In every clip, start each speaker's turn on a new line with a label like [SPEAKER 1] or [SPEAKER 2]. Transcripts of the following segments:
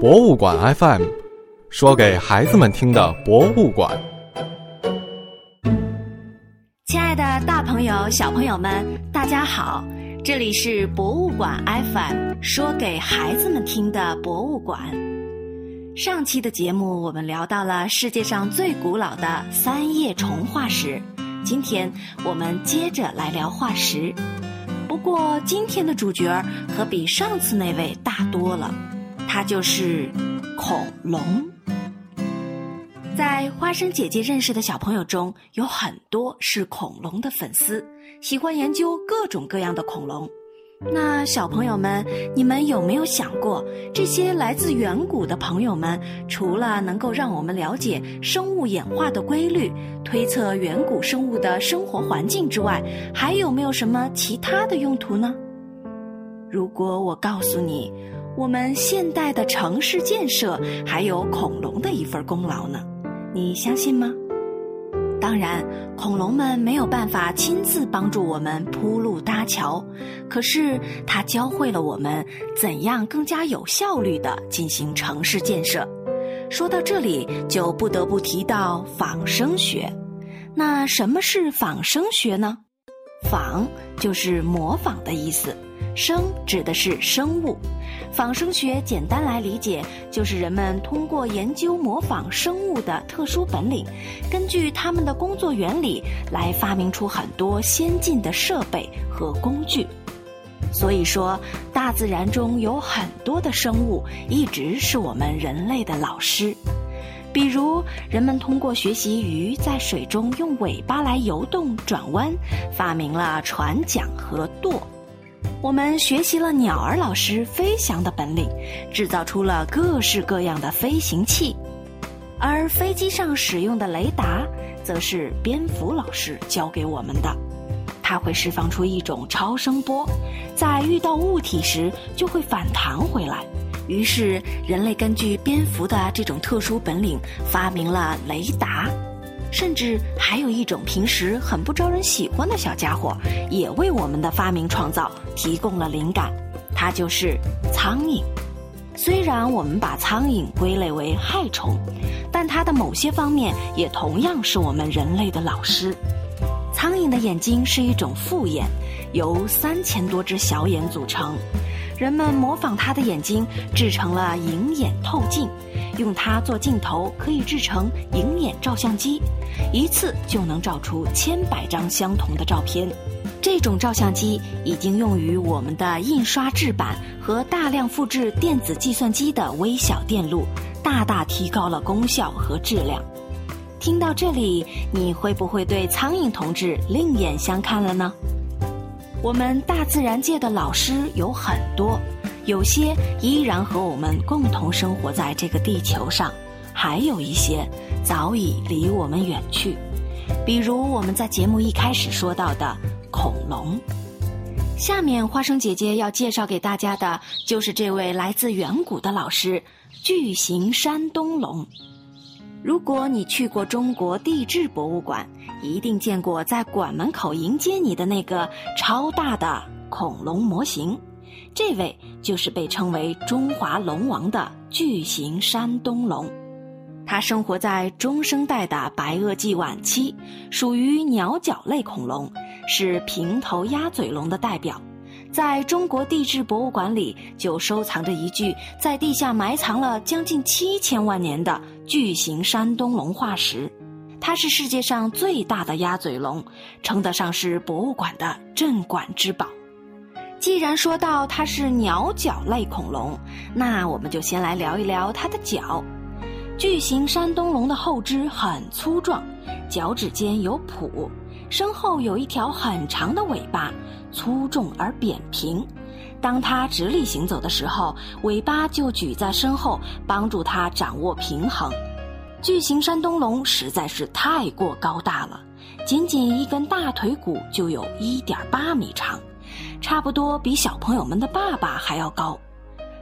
[SPEAKER 1] 博物馆 FM，说给孩子们听的博物馆。
[SPEAKER 2] 亲爱的，大朋友、小朋友们，大家好！这里是博物馆 FM，说给孩子们听的博物馆。上期的节目我们聊到了世界上最古老的三叶虫化石，今天我们接着来聊化石。不过今天的主角可比上次那位大多了，它就是恐龙。在花生姐姐认识的小朋友中，有很多是恐龙的粉丝，喜欢研究各种各样的恐龙。那小朋友们，你们有没有想过，这些来自远古的朋友们，除了能够让我们了解生物演化的规律，推测远古生物的生活环境之外，还有没有什么其他的用途呢？如果我告诉你，我们现代的城市建设还有恐龙的一份功劳呢，你相信吗？当然，恐龙们没有办法亲自帮助我们铺路搭桥，可是它教会了我们怎样更加有效率地进行城市建设。说到这里，就不得不提到仿生学。那什么是仿生学呢？仿就是模仿的意思。生指的是生物，仿生学简单来理解，就是人们通过研究模仿生物的特殊本领，根据他们的工作原理来发明出很多先进的设备和工具。所以说，大自然中有很多的生物一直是我们人类的老师。比如，人们通过学习鱼在水中用尾巴来游动转弯，发明了船桨和舵。我们学习了鸟儿老师飞翔的本领，制造出了各式各样的飞行器；而飞机上使用的雷达，则是蝙蝠老师教给我们的。它会释放出一种超声波，在遇到物体时就会反弹回来。于是，人类根据蝙蝠的这种特殊本领，发明了雷达。甚至还有一种平时很不招人喜欢的小家伙，也为我们的发明创造提供了灵感。它就是苍蝇。虽然我们把苍蝇归类为害虫，但它的某些方面也同样是我们人类的老师。苍蝇的眼睛是一种复眼，由三千多只小眼组成。人们模仿它的眼睛，制成了银眼透镜。用它做镜头，可以制成银眼照相机，一次就能照出千百张相同的照片。这种照相机已经用于我们的印刷制版和大量复制电子计算机的微小电路，大大提高了功效和质量。听到这里，你会不会对苍蝇同志另眼相看了呢？我们大自然界的老师有很多。有些依然和我们共同生活在这个地球上，还有一些早已离我们远去。比如我们在节目一开始说到的恐龙。下面花生姐姐要介绍给大家的就是这位来自远古的老师——巨型山东龙。如果你去过中国地质博物馆，一定见过在馆门口迎接你的那个超大的恐龙模型。这位就是被称为“中华龙王”的巨型山东龙，它生活在中生代的白垩纪晚期，属于鸟脚类恐龙，是平头鸭嘴龙的代表。在中国地质博物馆里，就收藏着一具在地下埋藏了将近七千万年的巨型山东龙化石，它是世界上最大的鸭嘴龙，称得上是博物馆的镇馆之宝。既然说到它是鸟脚类恐龙，那我们就先来聊一聊它的脚。巨型山东龙的后肢很粗壮，脚趾间有蹼，身后有一条很长的尾巴，粗重而扁平。当它直立行走的时候，尾巴就举在身后，帮助它掌握平衡。巨型山东龙实在是太过高大了，仅仅一根大腿骨就有一点八米长。差不多比小朋友们的爸爸还要高，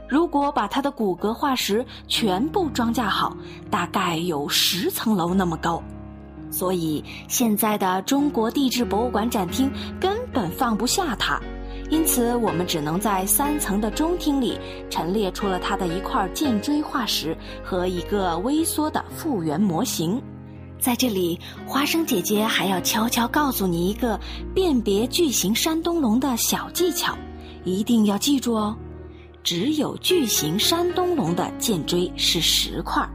[SPEAKER 2] 如果把它的骨骼化石全部装架好，大概有十层楼那么高。所以现在的中国地质博物馆展厅根本放不下它，因此我们只能在三层的中厅里陈列出了它的一块剑椎化石和一个微缩的复原模型。在这里，花生姐姐还要悄悄告诉你一个辨别巨型山东龙的小技巧，一定要记住哦。只有巨型山东龙的剑椎是十块，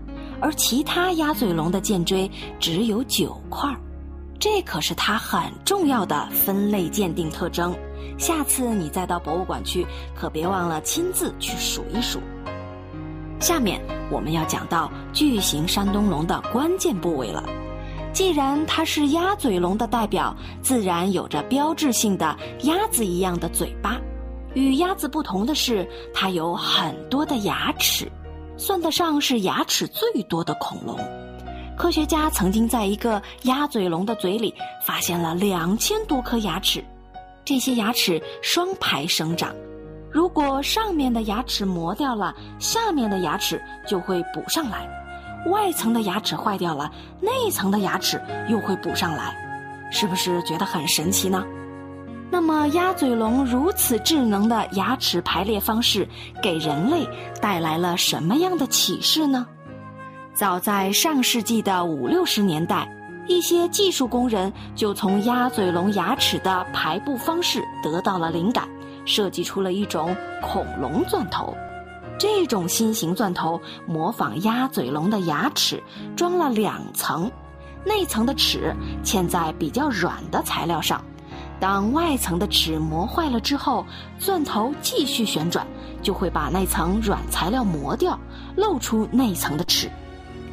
[SPEAKER 2] 而其他鸭嘴龙的剑椎只有九块，这可是它很重要的分类鉴定特征。下次你再到博物馆去，可别忘了亲自去数一数。下面我们要讲到巨型山东龙的关键部位了。既然它是鸭嘴龙的代表，自然有着标志性的鸭子一样的嘴巴。与鸭子不同的是，它有很多的牙齿，算得上是牙齿最多的恐龙。科学家曾经在一个鸭嘴龙的嘴里发现了两千多颗牙齿，这些牙齿双排生长。如果上面的牙齿磨掉了，下面的牙齿就会补上来；外层的牙齿坏掉了，内层的牙齿又会补上来，是不是觉得很神奇呢？那么，鸭嘴龙如此智能的牙齿排列方式，给人类带来了什么样的启示呢？早在上世纪的五六十年代，一些技术工人就从鸭嘴龙牙齿的排布方式得到了灵感。设计出了一种恐龙钻头，这种新型钻头模仿鸭嘴龙的牙齿，装了两层，内层的齿嵌在比较软的材料上。当外层的齿磨坏了之后，钻头继续旋转，就会把那层软材料磨掉，露出内层的齿，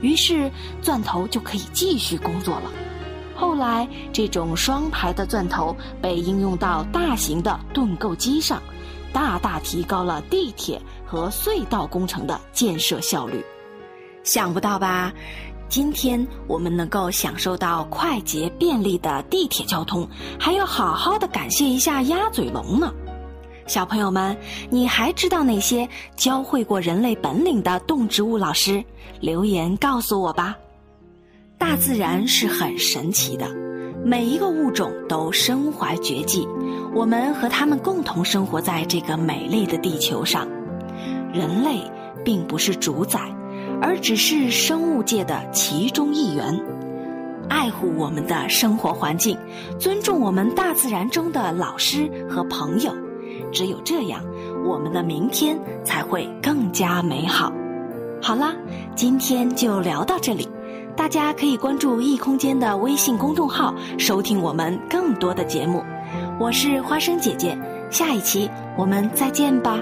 [SPEAKER 2] 于是钻头就可以继续工作了。后来，这种双排的钻头被应用到大型的盾构机上，大大提高了地铁和隧道工程的建设效率。想不到吧？今天我们能够享受到快捷便利的地铁交通，还要好好的感谢一下鸭嘴龙呢。小朋友们，你还知道哪些教会过人类本领的动植物老师？留言告诉我吧。大自然是很神奇的，每一个物种都身怀绝技，我们和它们共同生活在这个美丽的地球上。人类并不是主宰，而只是生物界的其中一员。爱护我们的生活环境，尊重我们大自然中的老师和朋友，只有这样，我们的明天才会更加美好。好啦，今天就聊到这里。大家可以关注异空间的微信公众号，收听我们更多的节目。我是花生姐姐，下一期我们再见吧。